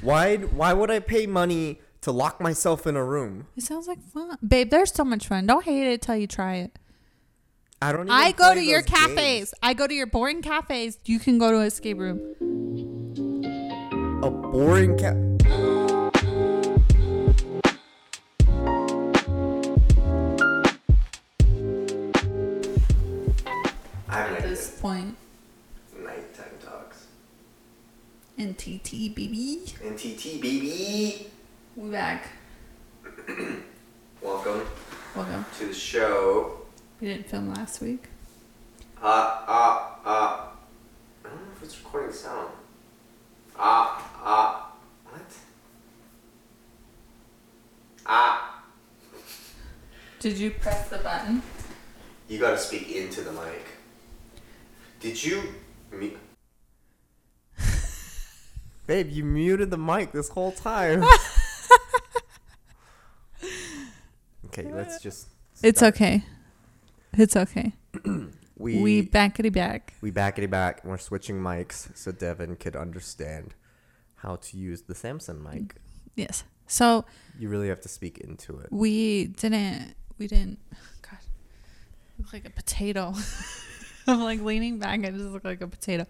Why? Why would I pay money to lock myself in a room? It sounds like fun, babe. There's so much fun. Don't hate it till you try it. I don't. Even I go to your cafes. games. I go to your boring cafes. You can go to escape room. A boring cat. At this point, Nighttime talks. NTT baby, NTT baby. we back. Welcome Welcome. to the show. We didn't film last week. Ah ah ah. I don't know if it's recording sound. Ah ah. What? Ah. Did you press the button? You gotta speak into the mic. Did you? Mu- Babe, you muted the mic this whole time. okay, let's just. It's okay. It's okay. We We we, backity back. We backity back we're switching mics so Devin could understand how to use the Samsung mic. Yes. So You really have to speak into it. we didn't. We didn't. God, I look like a potato. I'm like leaning back. I just look like a potato.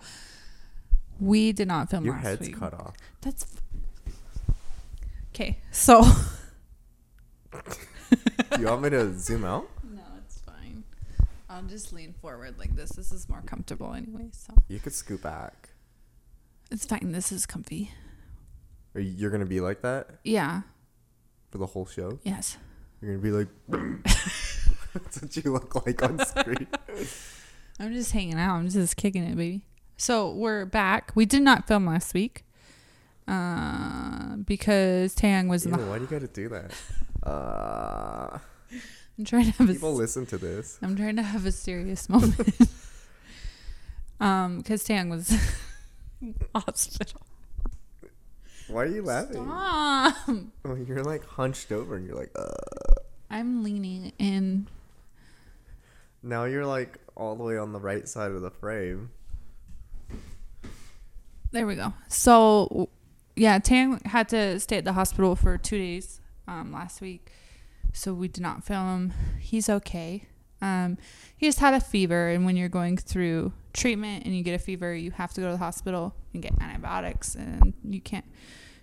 We did not film Your last head's week. cut off. That's okay. So Do you want me to zoom out? no, it's fine. I'll just lean forward like this. This is more comfortable anyway. So You could scoot back. it's fine. This is comfy. Or you're gonna be like that Yeah. for the whole show? Yes. You're gonna be like, that's what you look like on screen. I'm just hanging out. I'm just kicking it, baby. So we're back. We did not film last week uh, because Tang was in Ew, the. why do you gotta do that? Uh, I'm trying to have a. people listen to this. I'm trying to have a serious moment. um, because Tang was hospital. Why are you laughing? Stop. Oh, you're like hunched over and you're like, uh. I'm leaning in. Now you're like all the way on the right side of the frame. There we go. So, yeah, Tang had to stay at the hospital for two days um, last week, so we did not film. He's okay. Um, he just had a fever, and when you're going through treatment and you get a fever, you have to go to the hospital and get antibiotics, and you can't.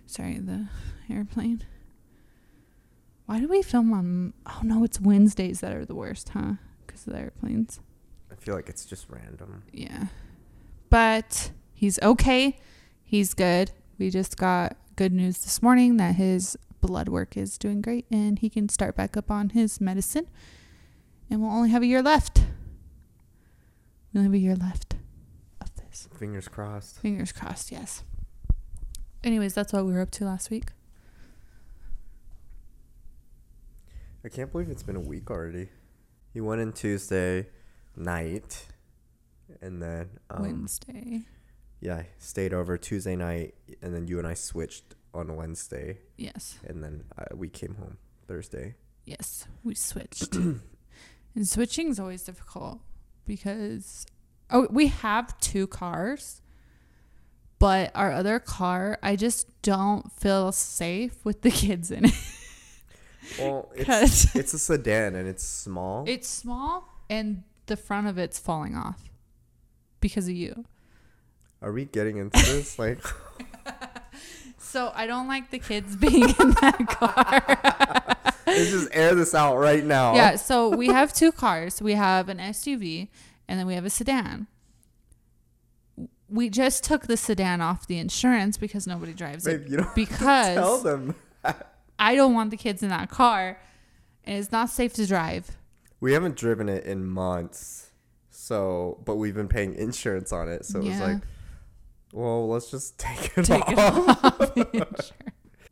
Sorry, the airplane. Why do we film on? Oh no, it's Wednesdays that are the worst, huh? Because of the airplanes. I feel like it's just random. Yeah. But he's okay. He's good. We just got good news this morning that his blood work is doing great and he can start back up on his medicine. And we'll only have a year left. We only have a year left of this. Fingers crossed. Fingers crossed, yes. Anyways, that's what we were up to last week. I can't believe it's been a week already. He went in Tuesday night, and then um, Wednesday. Yeah, stayed over Tuesday night, and then you and I switched on Wednesday, Yes. and then uh, we came home Thursday. Yes, we switched. and switching is always difficult because oh, we have two cars, but our other car, I just don't feel safe with the kids in it. Well, it's it's a sedan and it's small. It's small and the front of it's falling off because of you. Are we getting into this? Like, So I don't like the kids being in that car. let's just air this out right now. Yeah, so we have two cars. We have an SUV and then we have a sedan. We just took the sedan off the insurance because nobody drives Babe, it. you don't because tell them. I don't want the kids in that car and it's not safe to drive. We haven't driven it in months, so but we've been paying insurance on it. So it was like, well, let's just take it Take off. it off the.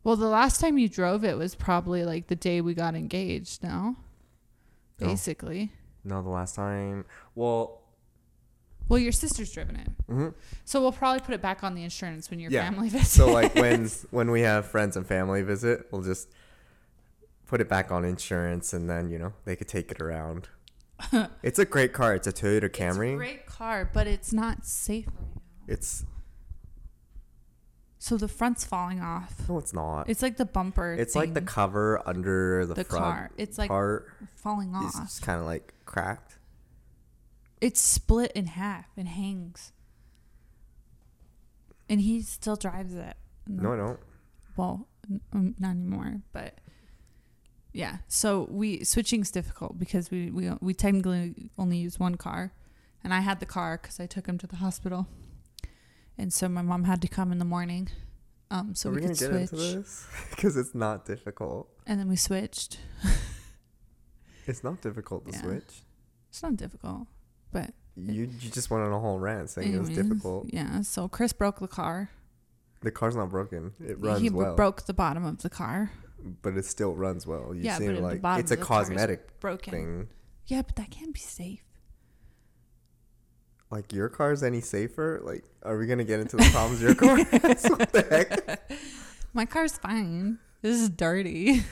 Well, the last time you drove it was probably like the day we got engaged, no? No. Basically. No, the last time. Well, Well, your sister's driven it. mhm. So we'll probably put it back on the insurance when your Yeah. family visits. so like when when we have friends and family visit, we'll just put it back on insurance, and then you know they could take it around. it's a great car. It's a Toyota Camry. It's a great car, but it's not safe right now. It's So the front's falling off. No, it's not. It's like the bumper. It's like the cover under the, the front car. It's like part falling off. It's kind of like cracked. It's split in half and hangs. And he still drives it. No, I don't. well, n- um, not anymore, but yeah. So we switching's difficult because we we we technically only use one car, and I had the car because I took him to the hospital, and so my mom had to come in the morning, um, so Are we, we, could switch. Because it's not difficult. and then we switched. It's not difficult to Yeah. switch. It's not difficult, but You you just went on a whole rant saying it was difficult. Yeah. So Chris broke the car. The car's not broken. It runs he well, broke the bottom of the car. but it still runs well. You Yeah, seem but the like bottom it's a of the car is cosmetic Broken. thing. Yeah, but that can't be safe. Like your car's any safer? Like, are we gonna get into the problems your car has? What the heck? My car's fine. This is dirty.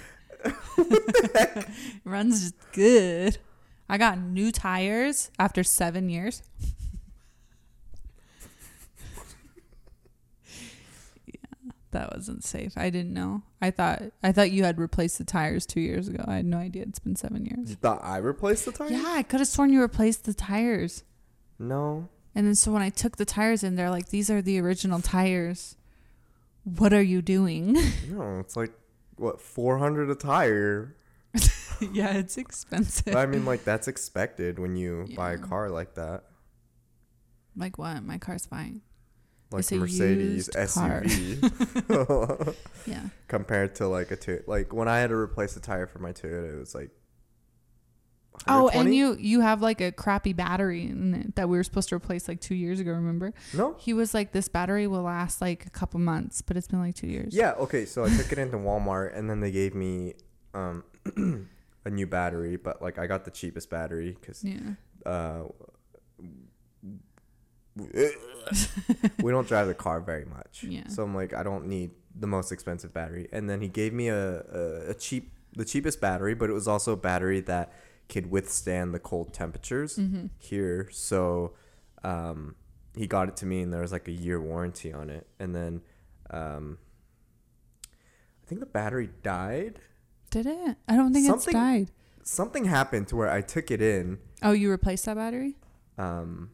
Runs good. I got new tires after seven years. yeah, that wasn't safe. I didn't know. I thought I thought you had replaced the tires two years ago. I had no idea it's been seven years. You thought I replaced the tires? Yeah, I could have sworn you replaced the tires. No. And then so when I took the tires in, they're like, "These are the original tires. What are you doing?" No. It's like what four hundred a tire. yeah, it's expensive. But I mean, like that's expected when you buy a car like that, Like what? My car's fine. like a Mercedes. SUV, Yeah. compared to like a Toyota. Like when I had to replace the tire for my Toyota, it was like. Oh, and you you have like a crappy battery in it that we were supposed to replace like two years ago. Remember? No. He was like, "This battery will last like a couple months, but it's been like two years." Yeah. Okay. So I took it into Walmart, and then they gave me um a new battery, but like I got the cheapest battery because Yeah. uh, we don't drive the car very much. Yeah. So I'm like, I don't need the most expensive battery. And then he gave me a, a, a cheap, the cheapest battery, but it was also a battery that could withstand the cold temperatures Mm-hmm. here. So um, he got it to me, and there was like a year warranty on it. And then um, I think the battery died. Did it? I don't think Something- it's died. Something happened to where I took it in. Oh, you replaced that battery? um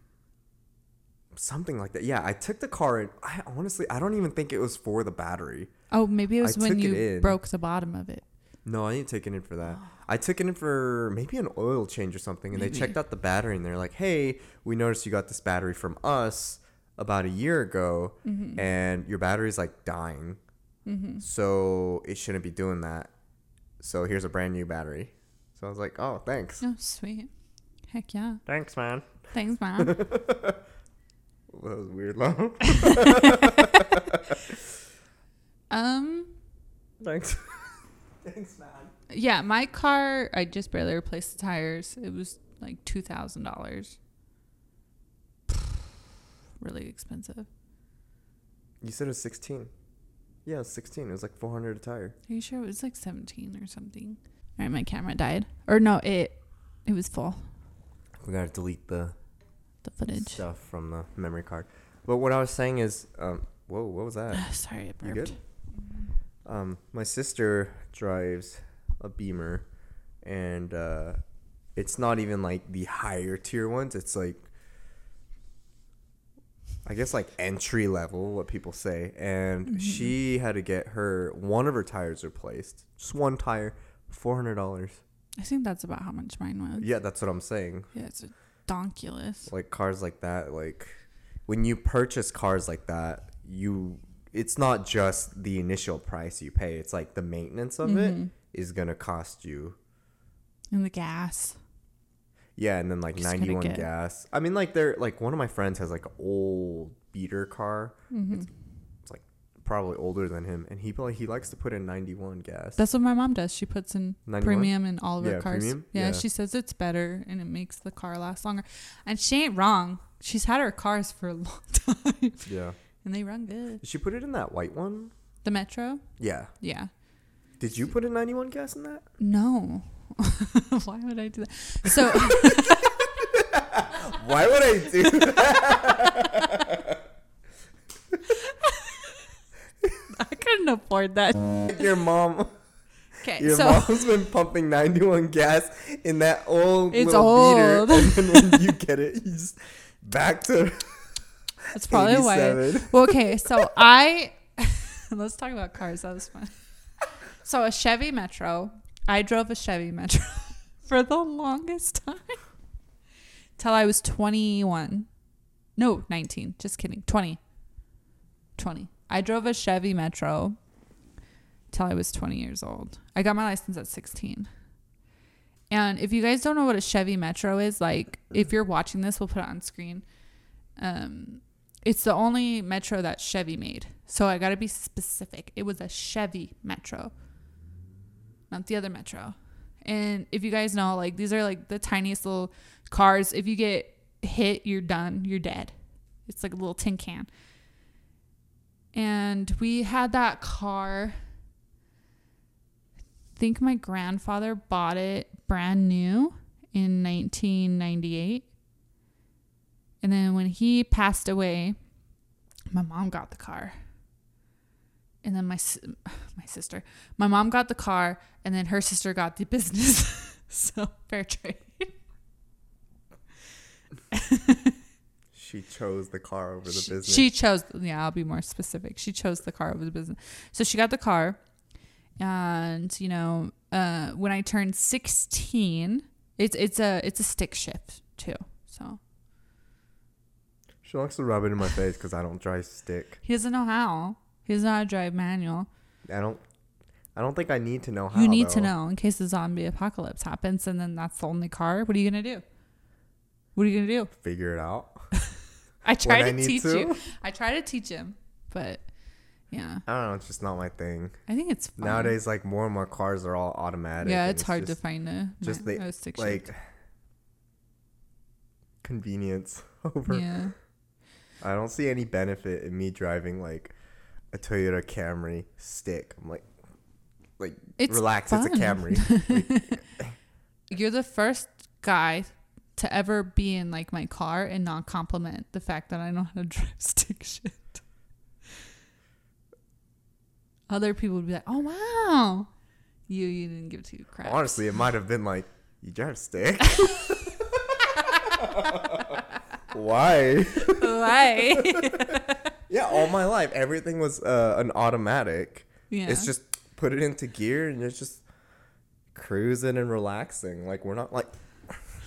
something like that yeah i took the car in i honestly i don't even think it was for the battery Oh, maybe it was I when you broke the bottom of it. No i didn't take it in for that i took it in for maybe an oil change or something and Maybe. they checked out the battery and they're like hey we noticed you got this battery from us about a year ago Mm-hmm. and your battery's like dying so it shouldn't be doing that so here's a brand new battery so i was like oh thanks Oh, sweet. Heck yeah. thanks man Thanks, mom. that was weird love um. thanks thanks man Yeah, my car. I just barely replaced the tires. It was like two thousand dollars. Really expensive. You said it was 16. Yeah, it was 16. It was like 400 a tire. Are you sure it was like seventeen or something? All right, my camera died, or no, it it was full. We gotta delete the The footage. stuff from the memory card. But what I was saying is, um, whoa, what was that? Sorry, I You burped. good? Um, my sister drives a Beamer, and uh, it's not even like the higher tier ones. It's like, I guess like entry level, what people say. And she had to get her one of her tires replaced, just one tire, four hundred dollars. I think that's about how much mine was. Yeah, that's what I'm saying. Yeah, it's a donkulous. Like cars like that, like when you purchase cars like that, you it's not just the initial price you pay. It's like the maintenance of it Mhm. is gonna cost you. And the gas. Yeah, and then like Just 91 get- gas. I mean, like they're like one of my friends has like an old beater car. hmm It's like probably older than him, and he probably he likes to put in 91 gas. That's what my mom does. She puts in 91? premium in all of her Yeah, cars. premium? Yeah, Yeah. she says it's better and it makes the car last longer. And she ain't wrong. She's had her cars for a long time yeah. And they run good. Did she put it in that white one? The Metro? Yeah. Yeah. Did you put in 91 gas in that? No. Why would I do that? So Why would I do that? can afford that. Your mom. Okay, Your so mom's been pumping 91 gas in that old It's little old. beater, and then when you get it, you just back to that's probably why. 87. Well, okay, so I let's talk about cars. That was fun. So a Chevy Metro. I drove a Chevy Metro for the longest time till I was 21. No, 19. Just kidding. 20. 20. I drove a Chevy Metro till I was 20 years old. I got my license at 16. And if you guys don't know what a Chevy Metro is, like if you're watching this, we'll put it on screen. Um, it's the only Metro that Chevy made. So I got to be specific. It was a Chevy Metro, not the other Metro. And if you guys know, like these are like the tiniest little cars. If you get hit, you're done. You're dead. It's like a little tin can. And we had that car. I think my grandfather bought it brand new in 1998. And then when he passed away, my mom got the car. And then my my sister, my mom got the car, and then her sister got the business. so fair trade. She chose the car over the she, business. she chose. Yeah, I'll be more specific. She chose the car over the business. So she got the car, and you know, uh, when I turned sixteen, it's it's a it's a stick shift too. She likes to rub it in my face because I don't drive stick. he doesn't know how. He doesn't know how to drive manual. I don't. I don't think I need to know how. you need to know in case the zombie apocalypse happens, and then that's the only car. What are you gonna do? What are you gonna do? Figure it out. I try When I to teach to? you. I try to teach him, but yeah, I don't know. It's just not my thing. I think it's fun. Nowadays, like more and more cars are all automatic. Yeah, and it's hard just, to find a just the- a like shift. convenience over. Yeah. I don't see any benefit in me driving like a Toyota Camry stick. I'm like, like It's relax. fun. It's a Camry. You're the first guy to ever be in like my car and not compliment the fact that I know how to drive stick shit. Other people would be like, "Oh wow, you you didn't give two crap." Honestly, it might have been like, you drive stick. Why? Why? Yeah, all my life everything was uh, an automatic. yeah. It's just put it into gear and it's just cruising and relaxing. Like we're not like.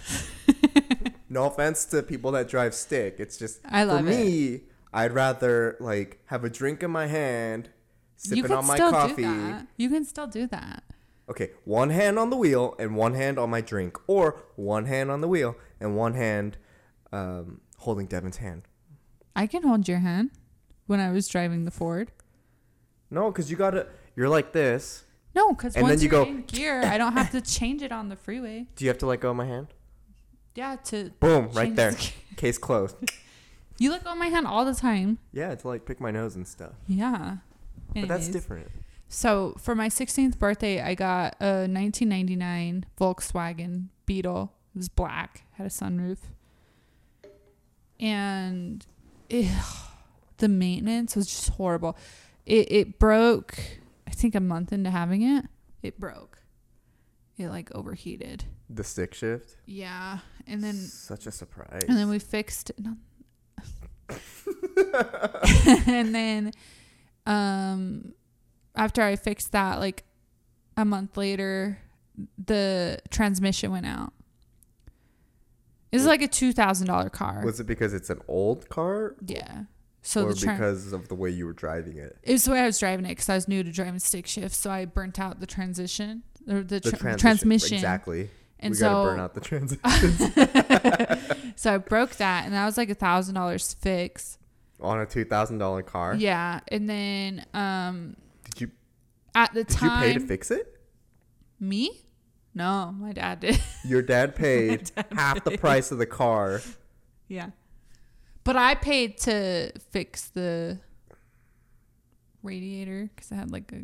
no offense to people that drive stick. It's just I love for me. I'd rather like have a drink in my hand, sipping on my still coffee. do that. You can still do that. Okay, one hand on the wheel and one hand on my drink, or one hand on the wheel and one hand um, holding Devin's hand. I can hold your hand when I was driving the Ford. No, because you gotta. You're like this. No, because And then once you go- in gear, I don't have to change it on the freeway. Do you have to let go of my hand? Yeah, to Boom, right there. the. Case closed. You let go of my hand all the time. Yeah, to like pick my nose and stuff. Yeah. But that's different. So for my 16th birthday, I got a 1999 Volkswagen Beetle. It was black, had a sunroof, and the maintenance was just horrible. It it broke. I think a month into having it, it broke. It like overheated. The stick shift. Yeah, and then Such a surprise. and then we fixed no. and then um after I fixed that like a month later the transmission went out. It's like a two thousand dollar car. Was it because it's an old car, yeah. So or the tran- because of the way you were driving it? it was the way I was driving it because I was new to driving stick shift, so I burnt out the transition or the, The tra- transition. transmission. Exactly. And we so gotta burn out the transition so I broke that, and that was like a thousand dollars fix. on a two thousand dollar car. Yeah, and then um Did you at the time did you pay to fix it? me, no, my dad did. Your dad paid half the price of the car. yeah, but I paid to fix the radiator because I had like a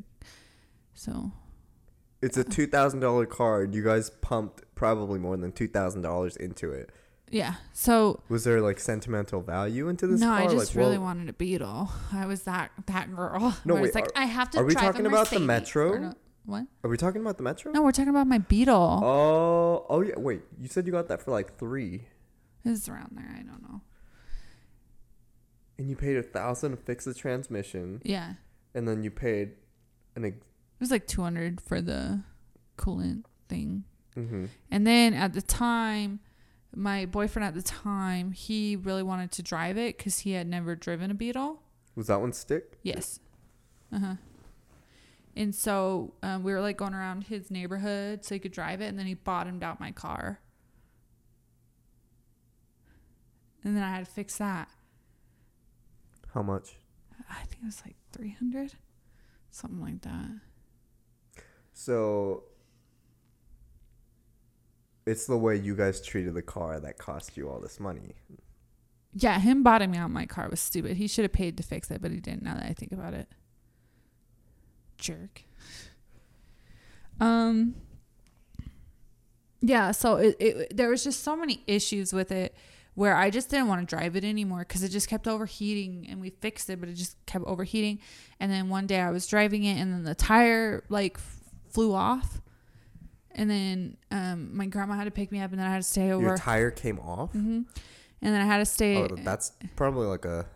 so It's a two thousand dollar car, and you guys pumped probably more than two thousand dollars into it. yeah. So Was there like sentimental value into this no, car? I just like, really well, wanted a Beetle. I was that that girl. No, wait, it's like are- I have to. are we talking about the Metro? What? Are we talking about the Metro? No, we're talking about my Beetle. Oh, oh yeah. Wait, you said you got that for like three, It's around there. I don't know. and you paid a thousand to fix the transmission, Yeah, and then you paid an. Ex- it was like two hundred for the coolant thing. mm-hmm. And then at the time, my boyfriend at the time, he really wanted to drive it because he had never driven a Beetle. Was that one stick? Yes. Uh huh. And so um, we were like going around his neighborhood so he could drive it, and then he bottomed out my car. And then I had to fix that. How much? I think it was like 300, something like that. So it's the way you guys treated the car that cost you all this money. Yeah, him bottoming out my car was stupid. He should have paid to fix it, but he didn't. Now that I think about it, jerk. Um. Yeah, so it, it there was just so many issues with it where I just didn't want to drive it anymore because it just kept overheating, and we fixed it, but it just kept overheating. And then one day I was driving it, and then the tire like f- flew off, and then um my grandma had to pick me up, and then I had to stay over. Your tire came off. hmm And then I had to stay. Oh, that's probably like a.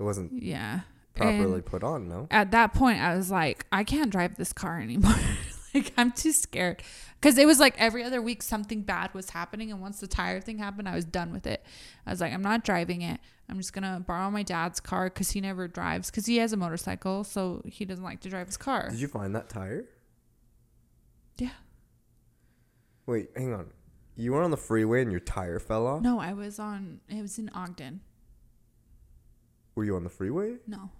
It wasn't Yeah. Properly And put on. No. at that point, I was like, I can't drive this car anymore. like, I'm too scared. Because it was like every other week something bad was happening. And once the tire thing happened, I was done with it. I was like, I'm not driving it. I'm just going to borrow my dad's car because he never drives because he has a motorcycle. So he doesn't like to drive his car. Did you find that tire? Yeah. Wait, hang on. You were on the freeway and your tire fell off. No, I was on, it was in Ogden. Were you on the freeway? No.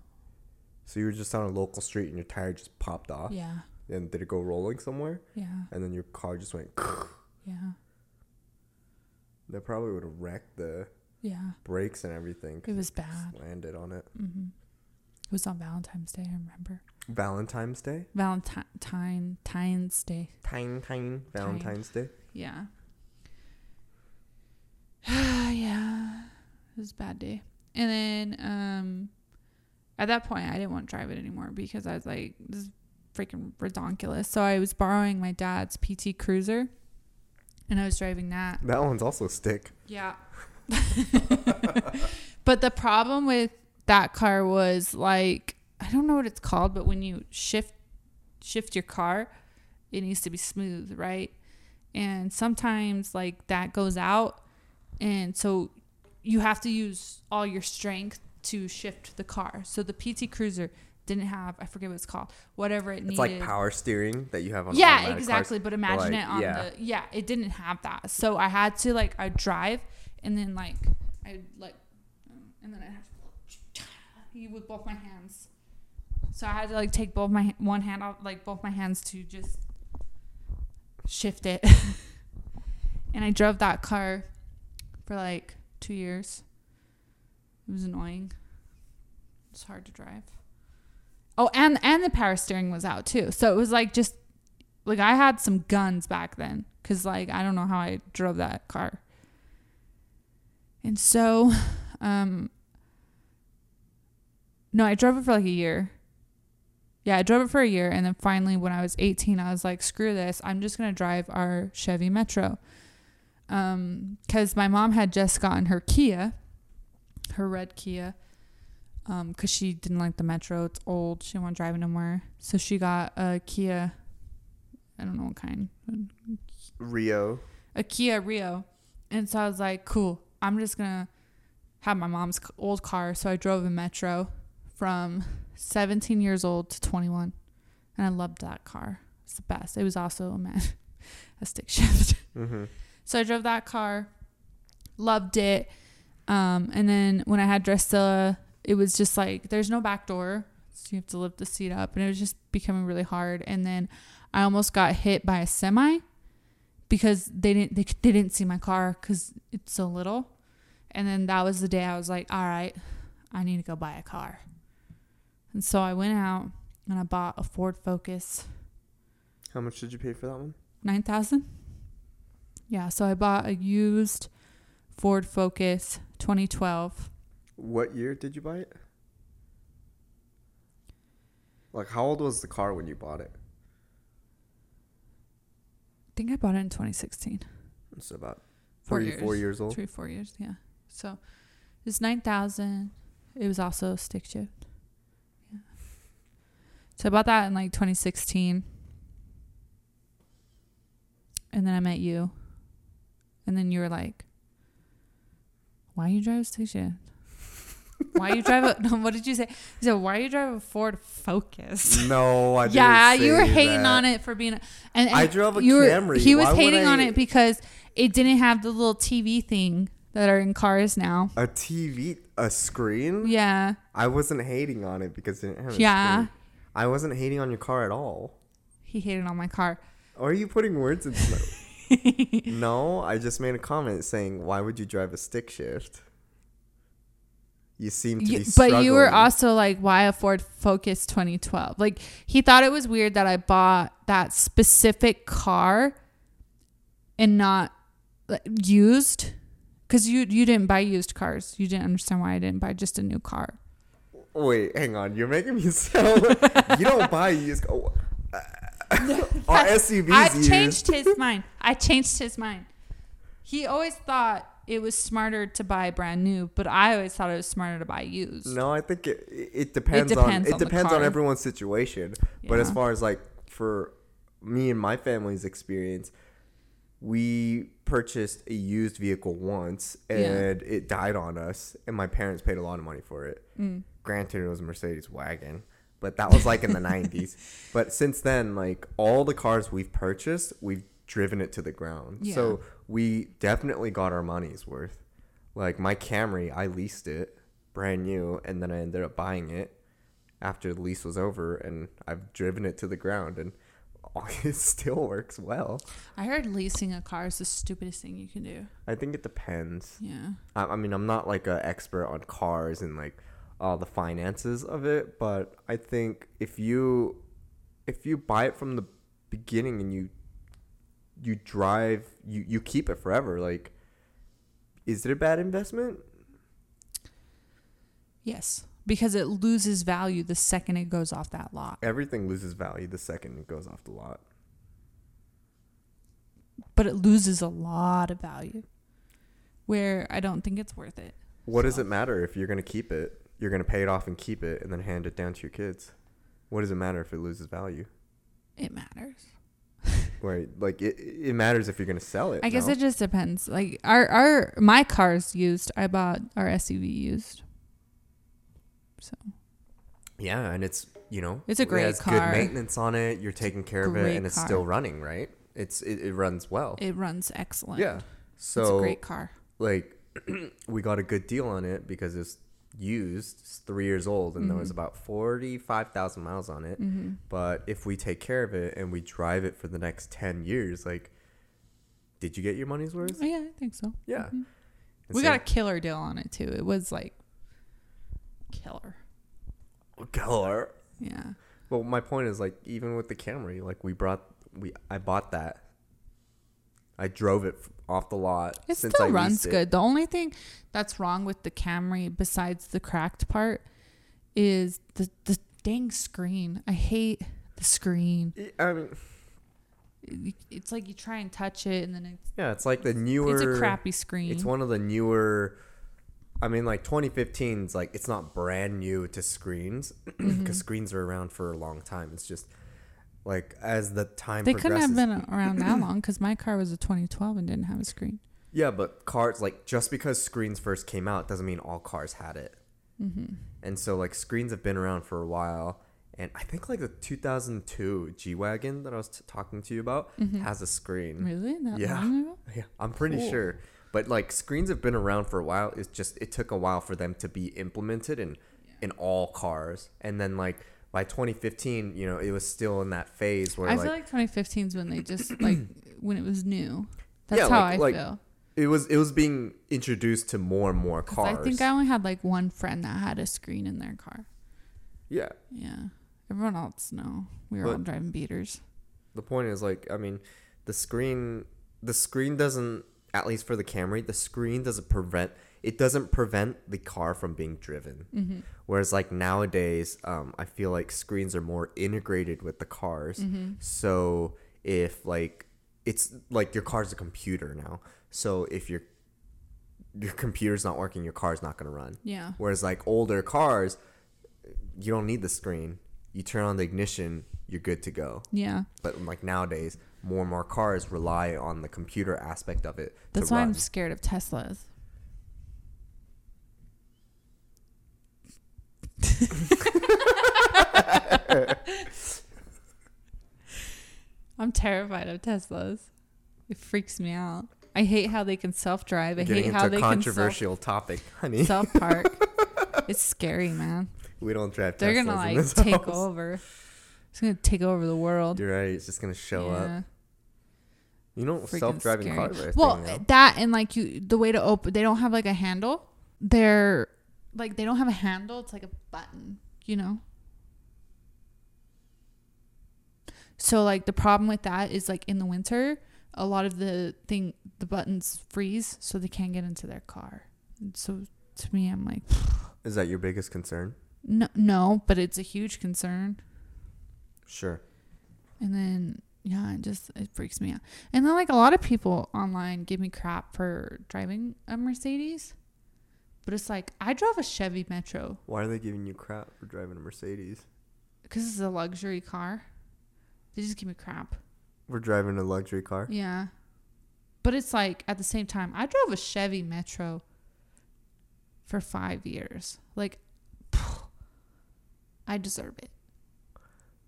So you were just on a local street and your tire just popped off. Yeah. And did it go rolling somewhere? Yeah. And then your car just went. Yeah. That probably would have wrecked the Yeah. brakes and everything. It was bad. Landed on it. Mm-hmm. It was on Valentine's Day, I remember. Valentine's Day. Valentine, Valentine's Day. Tine, tine. Valentine's Day. Yeah. yeah. It was a bad day. And then um at that point I didn't want to drive it anymore because I was like, this is freaking redonkulous. So I was borrowing my dad's PT Cruiser and I was driving that. That one's also stick. Yeah. but the problem with that car was like I don't know what it's called, but when you shift shift your car, it needs to be smooth, right? And sometimes like that goes out and so you have to use all your strength to shift the car. So the PT Cruiser didn't have I forget what it's called. Whatever it needs. It's needed. like power steering that you have on. Yeah, exactly. Cars. But imagine like, it on yeah. the yeah, it didn't have that. So I had to like I drive and then like I like and then I have to you with both my hands. So I had to like take both my one hand off like both my hands to just shift it. and I drove that car for like 2 years. It was annoying. It's hard to drive. Oh, and and the power steering was out too. So it was like just like I had some guns back then cuz like I don't know how I drove that car. And so um no, I drove it for like a year. Yeah, I drove it for a year and then finally when I was 18, I was like, screw this. I'm just going to drive our Chevy Metro. Um cuz my mom had just gotten her Kia, her red Kia um because she didn't like the metro. It's old. She didn't want to drive it anymore so she got a kia i don't know what kind. Rio. a kia rio. And so i was like cool. I'm just gonna have my mom's old car. So i drove a metro from 17 years old to 21 and i loved that car. It's the best. It was also a man a stick shift. Mm-hmm. so I drove that car, loved it. Um, and then when I had Dressilla, it was just like there's no back door, so you have to lift the seat up, and it was just becoming really hard. And then I almost got hit by a semi because they didn't they, they didn't see my car because it's so little. And then that was the day I was like, all right, I need to go buy a car. And so I went out and I bought a Ford Focus How much did you pay for that one? nine thousand. Yeah, so I bought a used Ford Focus 2012. What year did you buy it? Like, how old was the car when you bought it? I think I bought it in 2016. It's about Four three, years. four years old. Three, four years, yeah. So it's 9,000. It was also stick shift. Yeah. So I bought that in like 2016. And then I met you. And then you were like, why you drive a stick shift? Why you drive a, no, what did you say? You said, why you drive a Ford Focus? No, I didn't yeah, you were hating that. on it for being, a, and, and I drove a you were- Camry. He was Why hating on it because it didn't have the little TV thing that are in cars now. A TV, a screen. Yeah, I wasn't hating on it because it didn't have a Yeah. screen. I wasn't hating on your car at all. he hated on my car. Are you putting words into my? no, I just made a comment saying, "Why would you drive a stick shift?" You seem to You- be but you were also like, why a Ford Focus 2012? Like he thought it was weird that I bought that specific car and not like, used. Cause you you didn't buy used cars. You didn't understand why I didn't buy just a new car. Wait, hang on. You're making me sound. you don't buy used. Oh, our SUVs I've used. changed his mind. I changed his mind. He always thought it was smarter to buy brand new, but I always thought it was smarter to buy used. No, I think it it depends, depends on on it depends on everyone's situation. But as far as like for me and my family's experience, we purchased a used vehicle once Yeah. and it died on us and my parents paid a lot of money for it. Mm. Granted it was a Mercedes wagon, but that was like in the 90s. But since then like all the cars we've purchased, we've driven it to the ground. Yeah. So we definitely got our money's worth. Like my Camry, I leased it brand new, and then I ended up buying it after the lease was over, and I've driven it to the ground, and it still works well. I heard leasing a car is the stupidest thing you can do. I think it depends. Yeah. I, I mean, I'm not like an expert on cars and like all the finances of it, but I think if you if you buy it from the beginning and you you drive you you keep it forever, like is it a bad investment? Yes. Because it loses value the second it goes off that lot. Everything loses value the second it goes off the lot. But it loses a lot of value. Where I don't think it's worth it. What does it matter if you're going to keep it? You're going to pay it off and keep it and then hand it down to your kids. What does it matter if it loses value? It matters. Right? Like it, it matters if you're going to sell it. I guess no? it just depends. Like our our my car's used. I bought our SUV used. So Yeah, and it's you know It's a great it has car. good maintenance on it. You're taking care of it, and it's car. still running, right? It's it, it runs well. it runs excellent. yeah. So it's a great car. like we got a good deal on it because it's used. It's three years old, and there was Mm-hmm. about forty five thousand miles on it. But if we take care of it and we drive it for the next ten years, like, did you get your money's worth? Oh, yeah, I think so. Yeah. And We same- got a killer deal on it too. It was like killer. killer. Yeah. Well, my point is like even with the Camry, like we brought we I bought that. I drove it off the lot. It since still I runs leased it. good. The only thing that's wrong with the Camry, besides the cracked part, is the the dang screen. I hate the screen. I mean, It- It's like you try and touch it, and then it's yeah, it's like the newer. it's a crappy screen. It's one of the newer. I mean, like 2015 is like it's not brand new to screens because Mm-hmm. screens are around for a long time. It's just like as the time they couldn't have been around that long because my car was a 2012 and didn't have a screen. Yeah, but cars like just because screens first came out doesn't mean all cars had it. Mm-hmm. And so like screens have been around for a while, and I think like the 2002 G wagon that I was t- talking to you about has a screen. Mm-hmm. Really? That Yeah. Yeah, I'm pretty Cool. sure. But like screens have been around for a while. It's just it took a while for them to be implemented in in all cars, and then like by 2015, you know, it was still in that phase where I like, feel like 2015 is when they just like when it was new. That's Yeah, how like- I like feel. it was it was being introduced to more and more cars. I think I only had like one friend that had a screen in their car. yeah. Yeah. Everyone else, no. We were all driving beaters. the point is like i mean the screen the screen doesn't at least for the Camry, the screen doesn't prevent it doesn't prevent the car from being driven. Mm-hmm. Whereas like nowadays, um, I feel like screens are more integrated with the cars. Mm-hmm. So if like it's like your car's a computer now. So if your your computer's not working, your car's not gonna run. Yeah. Whereas like older cars, you don't need the screen. You turn on the ignition, you're good to go. Yeah. But like nowadays, more and more cars rely on the computer aspect of it. That's why run. I'm scared of Teslas. I'm terrified of Teslas. It freaks me out. I hate how they can self drive. I Getting hate how a they controversial topic, honey. can self park. it's scary, man. we don't drive. They're Teslas gonna like take house. over. It's gonna take over the world. You're right. It's just gonna show up. You know, self-driving cars Well, that and like you, the way to open, they don't have like a handle. They're like they don't have a handle. It's like a button, you know. So like the problem with that is like in the winter, a lot of the thing, the buttons freeze, so they can't get into their car. And so to me, I'm like, Is that your biggest concern? no, no, but it's a huge concern. Sure. And then yeah, it just it freaks me out. And then like a lot of people online give me crap for driving a Mercedes. But it's like I drove a Chevy Metro Why are they giving you crap for driving a Mercedes? because it's a luxury car. They just give me crap. We're driving a luxury car. Yeah. But it's like at the same time, I drove a Chevy Metro for 5 years. Like I deserve it.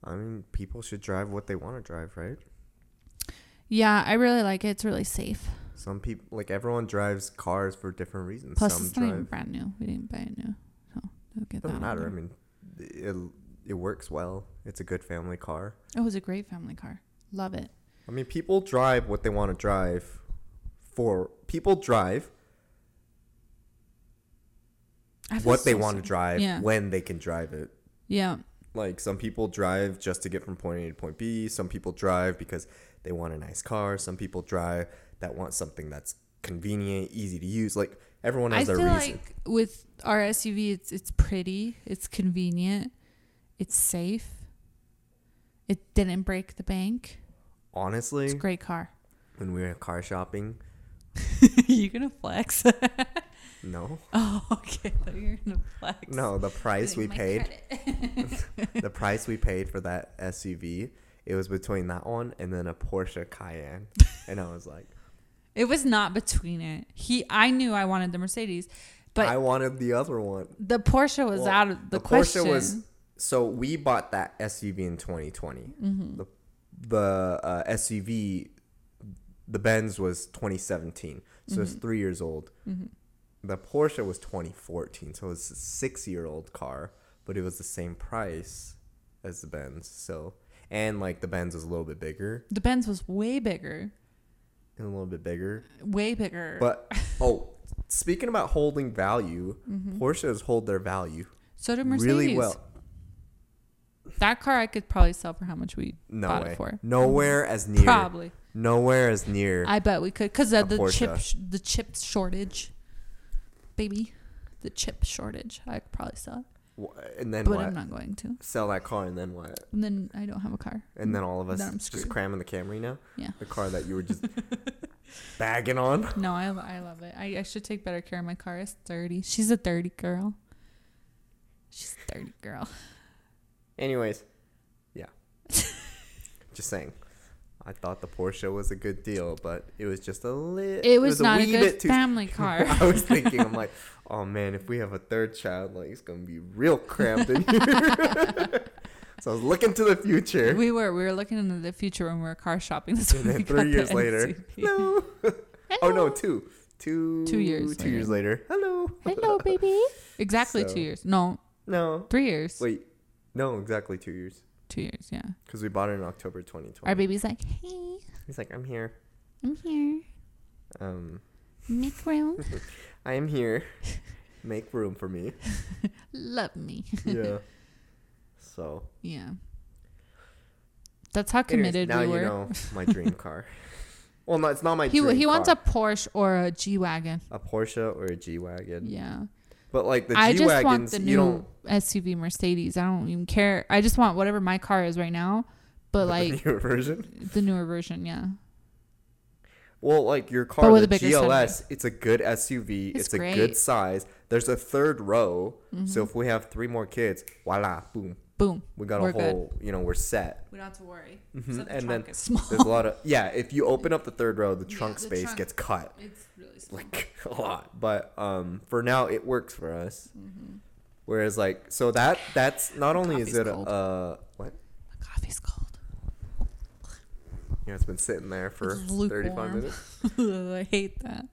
I mean, people should drive what they want to drive, right? Yeah, I really like it. It's really safe. Some people, like everyone, drives cars for different reasons. Plus, Some it's not even brand new. We didn't buy it new, so don't get Doesn't that. matter. I mean, it it works well. It's a good family car. it was a great family car. Love it. I mean, people drive what they want to drive. For people drive what they want to drive Yeah. when they can drive it. Yeah, Like some people drive just to get from point A to point B. Some people drive because they want a nice car. Some people drive that want something that's convenient, easy to use. Like everyone I has feel their reason. like with our SUV, it's it's pretty, it's convenient, it's safe. It didn't break the bank. Honestly, It's a great car. when we were car shopping, you gonna flex? no, oh, okay. I thought you were gonna flex. no, the price we paid, the price we paid for that SUV, it was between that one and then a Porsche Cayenne, and I was like, It was not between it. He, I knew I wanted the Mercedes, but I wanted the other one. the Porsche was Well, out of the, Porsche question. Porsche was so we bought that SUV in 2020. Mm-hmm. The the uh, SUV, the Benz was 2017, so it's three years old. Mm-hmm. The Porsche was 2014, so it's a six year old car, but it was the same price as the Benz. So and like the Benz was a little bit bigger the Benz was way bigger, and a little bit bigger. way bigger. But oh, speaking about holding value, Mm-hmm. Porsches hold their value so do Mercedes. really well. That car I could probably sell for how much we No bought way. it for. Nowhere as near. Probably. Nowhere as near. I bet we could because of the chip sh- the chip shortage, baby, the chip shortage. I could probably sell it, and then but what? I'm not going to. Sell that car and then what? And then I don't have a car. And then all of us just cramming the Camry now. Yeah. The car that you were just bagging on. No, I I love it. I, I should take better care of my car. It's thirty. She's a thirty girl. She's a thirty girl. Anyways, yeah. just saying. I thought the Porsche was a good deal, but it was just a little. It was, not a wee good too. family car. I was thinking, I'm like, oh man, if we have a third child, like it's gonna be real cramped in here. so I was looking to the future. we were we were looking into the future when we were car shopping. This And then three years later, no. Oh no, two, two, Two years two years later. Hello, Hello, baby. Exactly So- two years. No, no, three years. wait, no, exactly two years, Two years. Yeah. because we bought it in October 2020. Our baby's like, hey, He's like, I'm here. I'm here. Um, Make room. I am here. Make room for me. Love me. Yeah. So, Yeah. That's how committed anyways, now we you were. know my dream car. Well, no, it's not my He dream he wants a. Porsche or a G wagon. a Porsche or a G wagon. Yeah. But like the I G just want wagons, the you new don't SUV Mercedes. I don't even care. I just want whatever my car is right now, but like the newer version. the newer version. Yeah. Well, like your car, with the a bigger GLS, it's a good SUV. It's It's, a great. good size. There's a third row, so Mm-hmm. if we have three more kids, voila, boom, Boom. we got We're a good. You know, we're set. We don't have to worry. Mhm, Except the and trunk then is small. There's a lot of yeah. If you open up the third row, the Yeah, trunk the space trunk- gets cut It's really small. like a lot. But um, for now, it works for us. Mm-hmm. Whereas like so that that's not only is coffee's it a, cold. uh what My coffee's cold. you know it's been sitting there for 35 minutes. I hate that.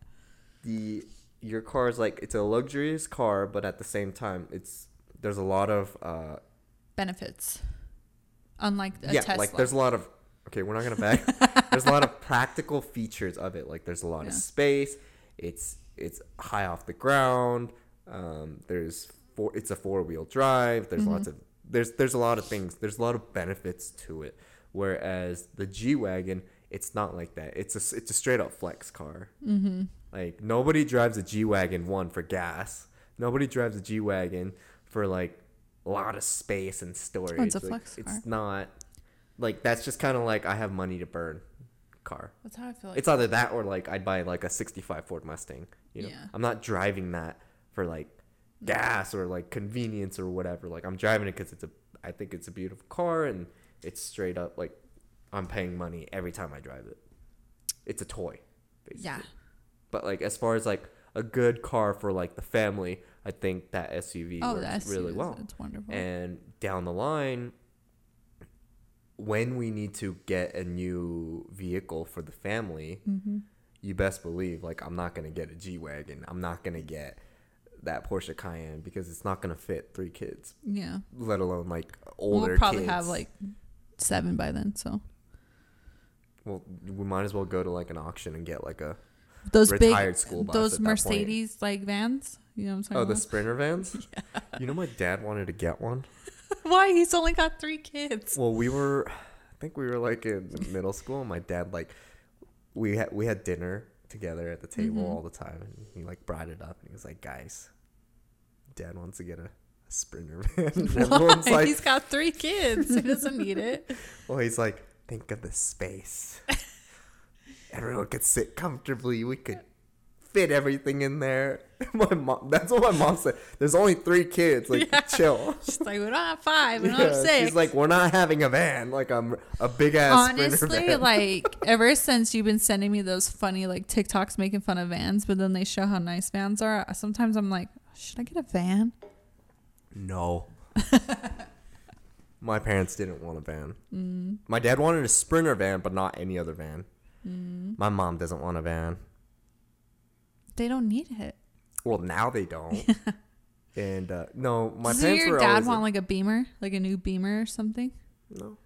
the your car is like it's a luxurious car, but at the same time, it's there's a lot of uh Benefits. Unlike a yeah, Tesla. like there's a lot of okay, we're not gonna back. there's a lot of practical features of it. Like there's a lot Yeah. of space. It's it's high off the ground. Um, there's four. It's a four wheel drive. There's Mm-hmm. lots of there's there's a lot of things. There's a lot of benefits to it. Whereas the G wagon, it's not like that. It's a it's a straight up flex car. mm-hmm. Like nobody drives a G wagon one for gas. Nobody drives a G wagon for like lot of space and storage. one's a Like, flex it's not like that's just kind of like I have money to burn car. That's how I feel like. It's either that or like I'd buy like a 65 Ford Mustang. You know, Yeah. I'm not driving that for like gas or like convenience or whatever. Like I'm driving it because it's a I think it's a beautiful car and it's straight up like I'm paying money every time I drive it. It's a toy, basically. yeah. But like as far as like a good car for like the family, I think that SUV Oh, works that's really well. It's wonderful. And down the line, when we need to get a new vehicle for the family, mm-hmm. you best believe like I'm not gonna get a G wagon. I'm not gonna get that Porsche Cayenne because it's not gonna fit three kids, Yeah. let alone like older. We'll probably kids. have like seven by then. So Well, we might as well go to like an auction and get like a those Retired big, school bus those. Mercedes like vans. You know what I'm talking oh the about? Sprinter vans. Yeah. You know my dad wanted to get one. Why? He's only got three kids. Well, we were, I think we were like in middle school. And my dad like, we had we had dinner together at the table Mhm. all the time, and he like brought it up, and he was like, "Guys, Dad wants to get a, a sprinter van." And everyone's Why? like, He's got three kids. He doesn't need it. "Well, he's like, think of the space. Everyone could sit comfortably. We could." Fit everything in there. My mom. That's what my mom said. There's only three kids. Like, Yeah. chill. She's like, we don't have five. We don't have six. She's like, we're not having a van. Like, I'm a big ass Honestly, van. like ever since you've been sending me those funny like TikToks making fun of vans, but then they show how nice vans are. Sometimes I'm like, should I get a van? No. My parents didn't want a van. Mm. My dad wanted a sprinter van, but not any other van. Mm. My mom doesn't want a van. They don't need it. Well, now they don't. and uh, no, my Does parents your were dad want like a Beamer, like a new Beamer or something? no.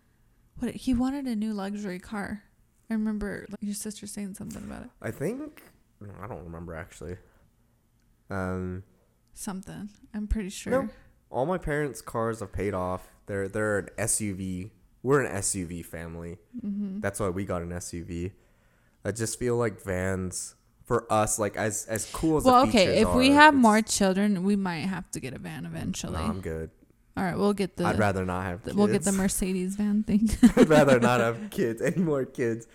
What he wanted a new luxury car. I remember like, your sister saying something about it. I think no, I don't remember actually. Um, Something. I'm pretty sure. No. all my parents' cars have paid off. They're they're an SUV. We're an SUV family. Mm-hmm. That's why we got an SUV. I just feel like vans for us, like as as cool as Well, okay. If we have more children, we might have to get a van eventually. No, I'm good. All right, we'll get the I'd rather not have. the- we'll get the Mercedes van thing. I'd rather not have kids. Any more kids?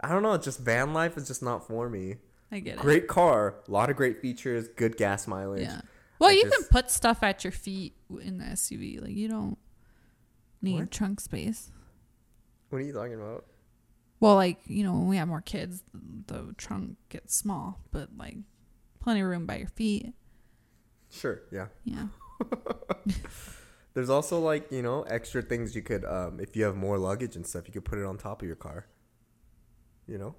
I don't know. Just van life is just not for me. I get it. Great car, a lot of great features, good gas mileage. Yeah. Well, I you can put stuff at your feet in the SUV. Like you don't need What? trunk space. What are you talking about? Well, like you know, when we have more kids, the trunk gets small, but like plenty of room by your feet. Sure. Yeah. Yeah. There's also like you know extra things you could um if you have more luggage and stuff you could put it on top of your car. You know.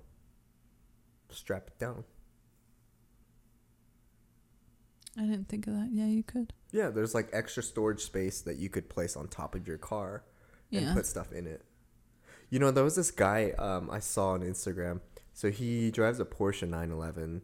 Strap it down. I didn't think of that. Yeah, you could. Yeah, there's like extra storage space that you could place on top of your car and Yeah. put stuff in it. You know, there was this guy um, I saw on Instagram. So he drives a Porsche 911.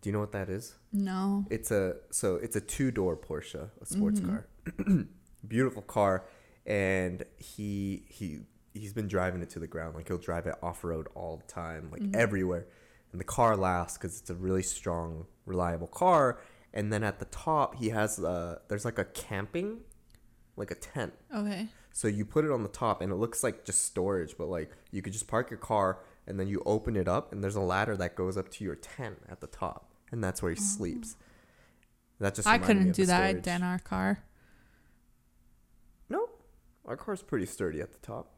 Do you know what that is? No. It's a so it's a two door Porsche, a sports Mhm. car, beautiful car, and he he he's been driving it to the ground. Like he'll drive it off road all the time, like Mhm. everywhere. And the car lasts because it's a really strong, reliable car. And then at the top, he has uh, there's like a camping, like a tent. Okay. So you put it on the top, and it looks like just storage, but like you could just park your car, and then you open it up, and there's a ladder that goes up to your tent at the top, and that's where he sleeps. That just Oh. I couldn't do that storage. in our car. No, our car's pretty sturdy at the top.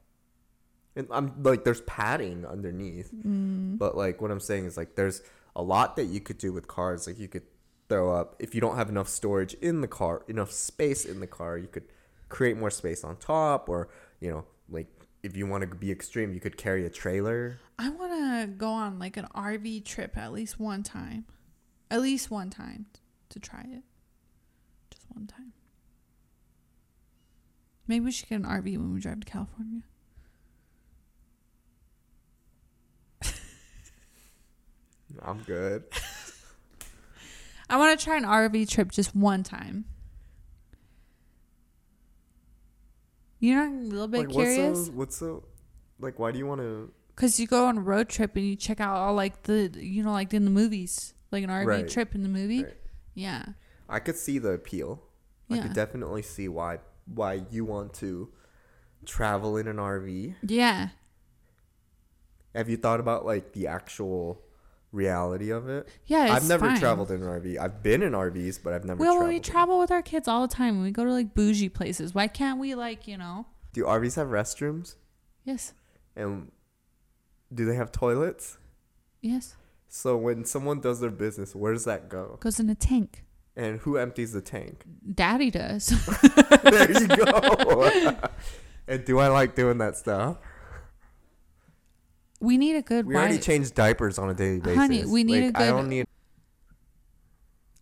And I'm like, there's padding underneath, Mm. but like what I'm saying is like, there's a lot that you could do with cars. Like you could throw up if you don't have enough storage in the car, enough space in the car, you could create more space on top, or you know, like if you want to be extreme, you could carry a trailer. I want to go on like an RV trip at least one time. At least one time to try it. Just one time. Maybe we should get an RV when we drive to California. I'm good. I want to try an RV trip just one time. You're not a little bit like, curious? what's so, what's so, like, why do you want to? Because you go on a road trip and you check out all like the, you know, like in the movies, like an RV Right. trip in the movie. Right. Yeah. I could see the appeal. I could definitely see why why you want to travel in an RV. Yeah. Have you thought about like the actual reality of it? Yeah. It's I've never fine. traveled in an RV. I've been in RVs, but I've never Well, traveled. we travel with our kids all the time. We go to like bougie places. Why can't we like, you know? Do RVs have restrooms? Yes. And do they have toilets? Yes. So when someone does their business, where does that go? Goes in a tank. And who empties the tank? Daddy does. there you go. and do I like doing that stuff? We need a good We already wife. change diapers on a daily basis. Honey, we need Like, a I good- I don't need.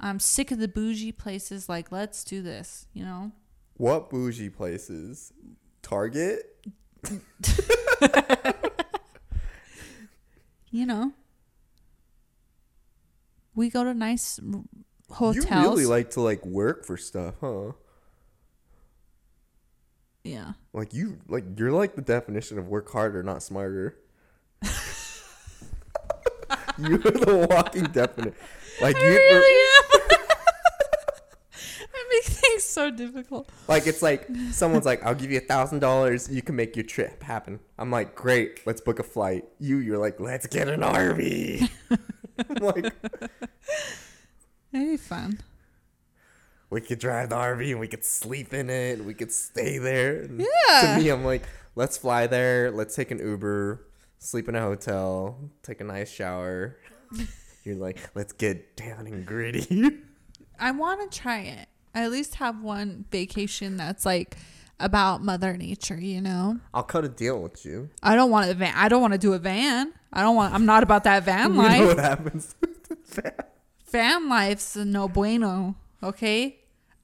I'm sick of the bougie places. Like, let's do this, you know? What bougie places? Target? You know? We go to nice hotels. You really like to like work for stuff, huh? yeah. Like you like you're like the definition of work harder, not smarter. you're the walking definition. Like I you really am. I make things so difficult. like it's like someone's like, I'll give you a thousand dollars, you can make your trip happen. I'm like, Great, let's book a flight. You you're like, Let's get an RV. I'm like It'd be fun. we could drive the RV and we could sleep in it and we could stay there. And Yeah. To me, I'm like, let's fly there. Let's take an Uber, sleep in a hotel, take a nice shower. You're like, let's get down and gritty. I want to try it. I at least have one vacation that's like about Mother Nature, you know? I'll cut a deal with you. I don't want a van. I don't want to do a van. I don't want, I'm not about that van life. You know what happens? Van life's no bueno, okay?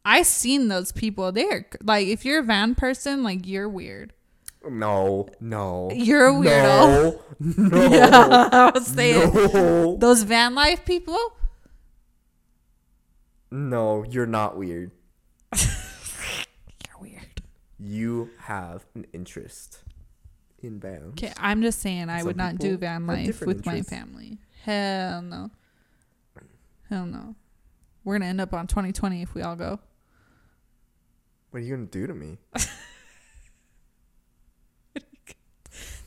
I seen those people. They're like, if you're a van person, like, you're weird. No, no. You're a weirdo. No, no, Yeah, I was saying. no, Those van life people, no. You're not weird. you're weird. You have an interest in bands. Okay, I'm just saying I Some would not do van life with my family. Hell no. Hell no. We're gonna end up on 2020 if we all go. What are you gonna do to me?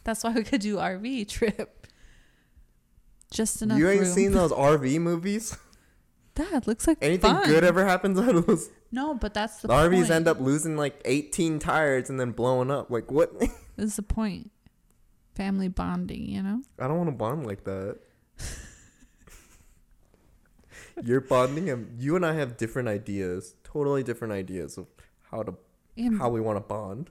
That's why we could do RV trip. Just enough you ain't room. seen those RV movies? That looks like Anything fun. good ever happens out of those? No, but that's the, The, RVs end up losing like 18 tires and then blowing up. Like what? This is the point. Family bonding, you know. I don't want to bond like that. You're bonding, and you and I have different ideas, totally different ideas of how to And how we want to bond.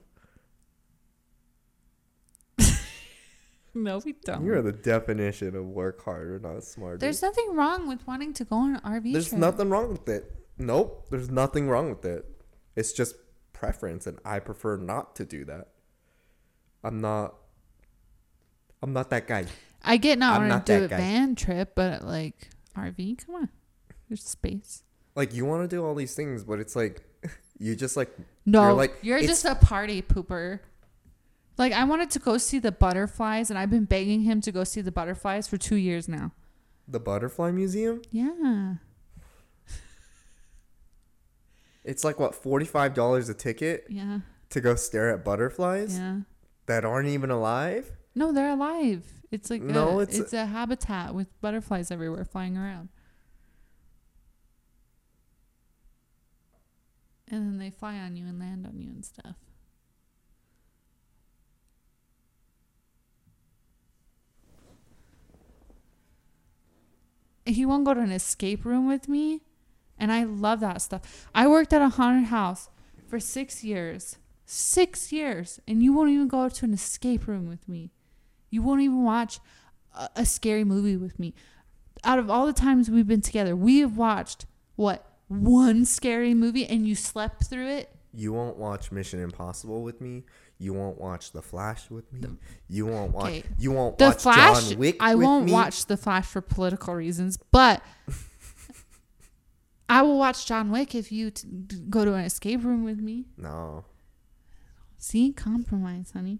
no, we don't. You're the definition of work harder, or not smarter. There's nothing wrong with wanting to go on an RV There's trip. nothing wrong with it. Nope, there's nothing wrong with it. It's just preference, and I prefer not to do that. I'm not. I'm not that guy. I get not I'm wanting to do a guy. van trip, but like RV, come on, there's space. Like you want to do all these things, but it's like you just like No, You're you're, just a party pooper. Like I wanted to go see the butterflies, and I've been begging him to go see the butterflies for two years now. The Butterfly Museum? Yeah. It's like what, $45 a ticket Yeah. to go stare at butterflies Yeah. that aren't even alive? No, they're alive. It's like No, a, it's it's, a habitat with butterflies everywhere flying around. And then they fly on you and land on you and stuff. He won't go to an escape room with me. And I love that stuff. I worked at a haunted house for six years. Six years. And you won't even go to an escape room with me. You won't even watch a, a scary movie with me. Out of all the times we've been together, we have watched what? One scary movie and you slept through it? You won't watch Mission Impossible with me. You won't watch The Flash with me. you won't watch. Okay. You won't The watch Flash, John Wick I won't me. watch The Flash for political reasons, but I will watch John Wick if you t- go to an escape room with me. No, See, compromise, honey.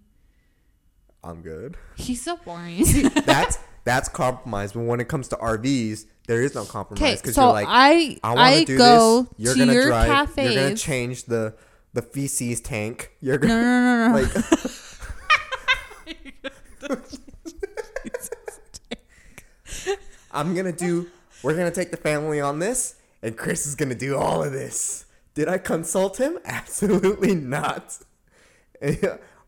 I'm good. He's so boring. that's that's compromise. But when it comes to RVs, there is no compromise because so you're like, I I I, want to do go this. You're to gonna your drive. cafes. You're gonna change the the feces tank. You're no, gonna no, no, no. like. I'm gonna do. We're gonna take the family on this, and Chris is gonna do all of this. Did I consult him? Absolutely not.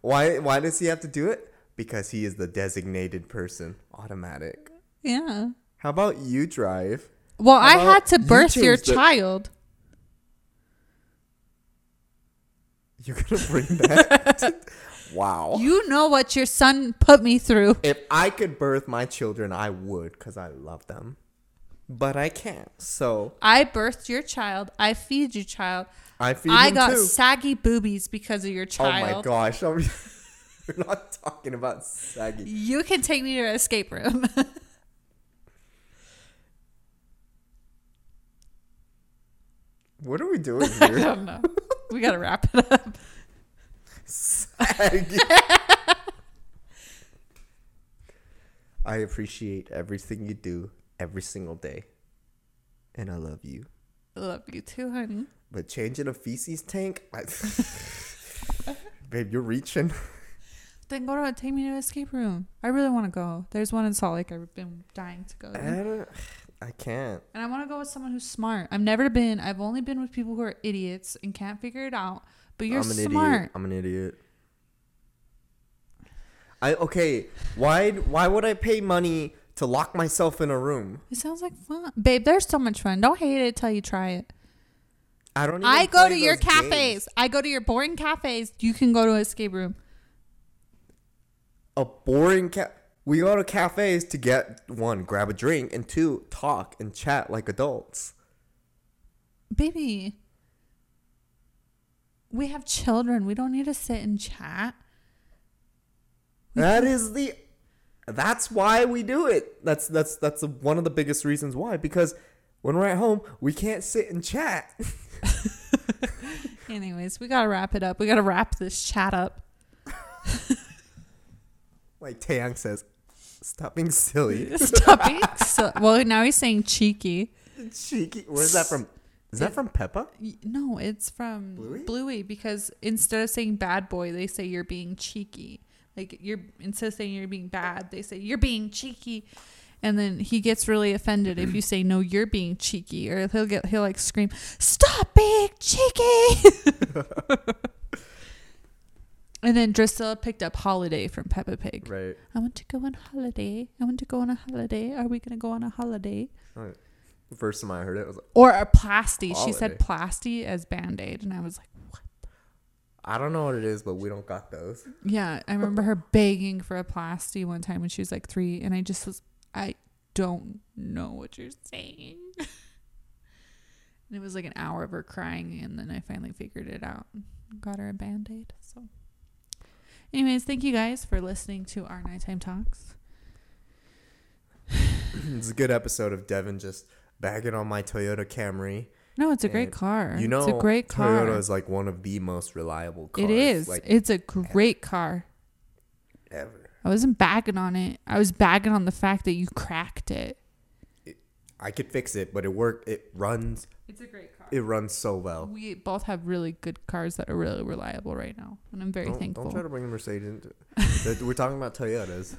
why? Why does he have to do it? Because he is the designated person. Automatic. yeah. How about you drive? Well, I had to you birth your the- child. You're gonna bring that? wow. You know what your son put me through. if I could birth my children, I would, because I love them. But I can't. So I birthed your child. I feed your child. I feed I got too. saggy boobies because of your child. Oh my gosh. I'm- We're not talking about saggy. You can take me to an escape room. What are we doing here? I don't know. We gotta wrap it up. I appreciate everything you do every single day. And I love you. I love you too, honey. But changing a feces tank? I, babe, you're reaching. Then go to take me to an escape room. I really want to go. There's one in Salt Lake. I've been dying to go. To. I can't. And I want to go with someone who's smart. I've never been. I've only been with people who are idiots and can't figure it out. But you're I'm an smart. idiot. I'm an idiot. I okay. Why why would I pay money to lock myself in a room? It sounds like fun, babe. There's so much fun. Don't hate it till you try it. I don't. Even I go to your cafes. games. I go to your boring cafes. You can go to an escape room. A boring ca- We go to cafes to get one, grab a drink, and two, talk and chat like adults. Baby, we have children. We don't need to sit and chat. That is the. That's why we do it. That's that's that's one of the biggest reasons why. Because when we're at home, we can't sit and chat. Anyways, we gotta wrap it up. We gotta wrap this chat up. Like Taeyang says, stop being silly. Stop being so. Well, now he's saying cheeky. Cheeky. Where's that from? Is that from Peppa? No, it's from Bluey? Bluey because instead of saying bad boy, they say you're being cheeky. Like you're instead of saying you're being bad, they say you're being cheeky. And then he gets really offended if you say no, you're being cheeky, or he'll get he'll like scream, "Stop being cheeky!" and then Drusilla picked up Holiday from Peppa Pig. Right. I want to go on holiday. I want to go on a holiday. Are we gonna go on a holiday? The first time I heard it, was like, Or a plasty. She said Holiday. plasty as band aid, and I was like, what? I don't know what it is, but we don't got those. Yeah, I remember her begging for a plasty one time when she was like three, and I just was, I don't know what you're saying. and it was like an hour of her crying, and then I finally figured it out. Got her a band aid. Anyways, thank you guys for listening to our nighttime talks. it's a good episode of Devin just bagging on my Toyota Camry. No, it's a great car. You know, it's a great car. Toyota is like one of the most reliable cars. it is. Like, it's a great car. ever. I wasn't bagging on it. I was bagging on the fact that you cracked it. I could fix it, but it worked. It runs. It's a great car. It runs so well. We both have really good cars that are really reliable right now, and I'm very Don't, thankful. don't try to bring a Mercedes into it. We're talking about Toyotas.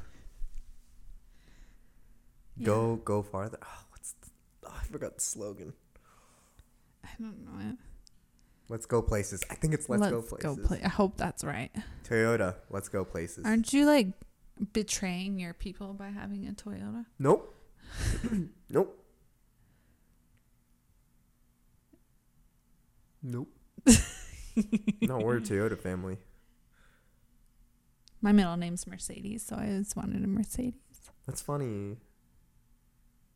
Go go farther. Oh, what's the, oh, I forgot the slogan. I don't know it. Let's go places. I think it's let's, go places. Go play. I hope that's right. Toyota. Let's go places. Aren't you like betraying your people by having a Toyota? Nope. nope. Nope. no, we're a Toyota family. My middle name's Mercedes, so I just wanted a Mercedes. That's funny.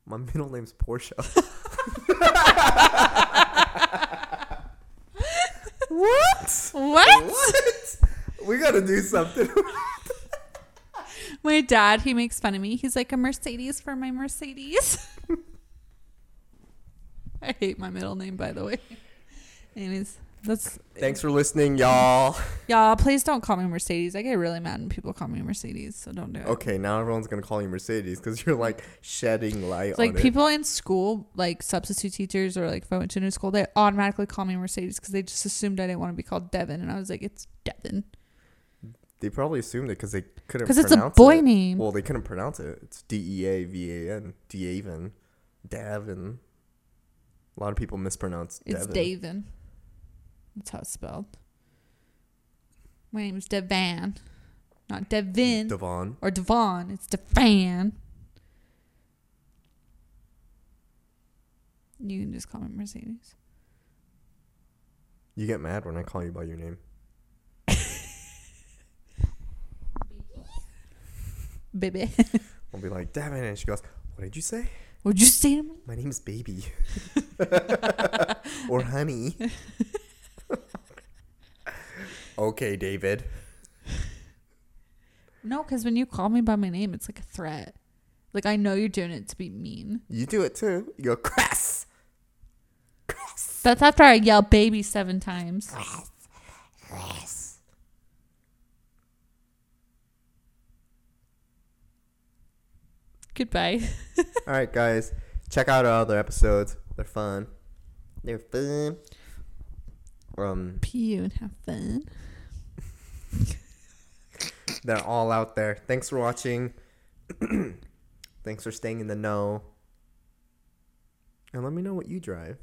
My middle name's Porsche. what? What? What? We gotta do something. My dad, he makes fun of me. He's like a Mercedes for my Mercedes. I hate my middle name, by the way. Anyways, that's Thanks for listening, y'all. y'all. Please don't call me Mercedes. I get really mad when people call me Mercedes, so don't do it. Okay, now everyone's gonna call you Mercedes because you're like shedding light It's like on it. people in school, like substitute teachers, or like if I went to a new school, they automatically call me Mercedes because they just assumed I didn't want to be called Devin, and I was like, it's Devin They probably assumed it because they couldn't. because it's a pronounce boy it. name. Well, they couldn't pronounce it. It's D E A V A N. Davin. Davin. A lot of people mispronounce It's. Davin. That's how it's spelled. My name is Devan, not Devin Devon. or Devon. It's Devan. You can just call me Mercedes. You get mad when I call you by your name. Baby. I'll be like, Devin. And she goes, What did you say? What'd you say to me? My name's Baby. or Honey. Okay, David. No, because when you call me by my name, it's like a threat. Like I know you're doing it to be mean. You do it too. You're Crass. Crass. That's after I yell baby seven times. Crass. Goodbye. All right, guys. Check out our other episodes. They're fun. They're fun. Um, Pee you and have fun. they're all out there. Thanks for watching. Thanks for staying in the know. And let me know what you drive.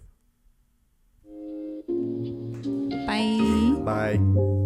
Bye. Bye.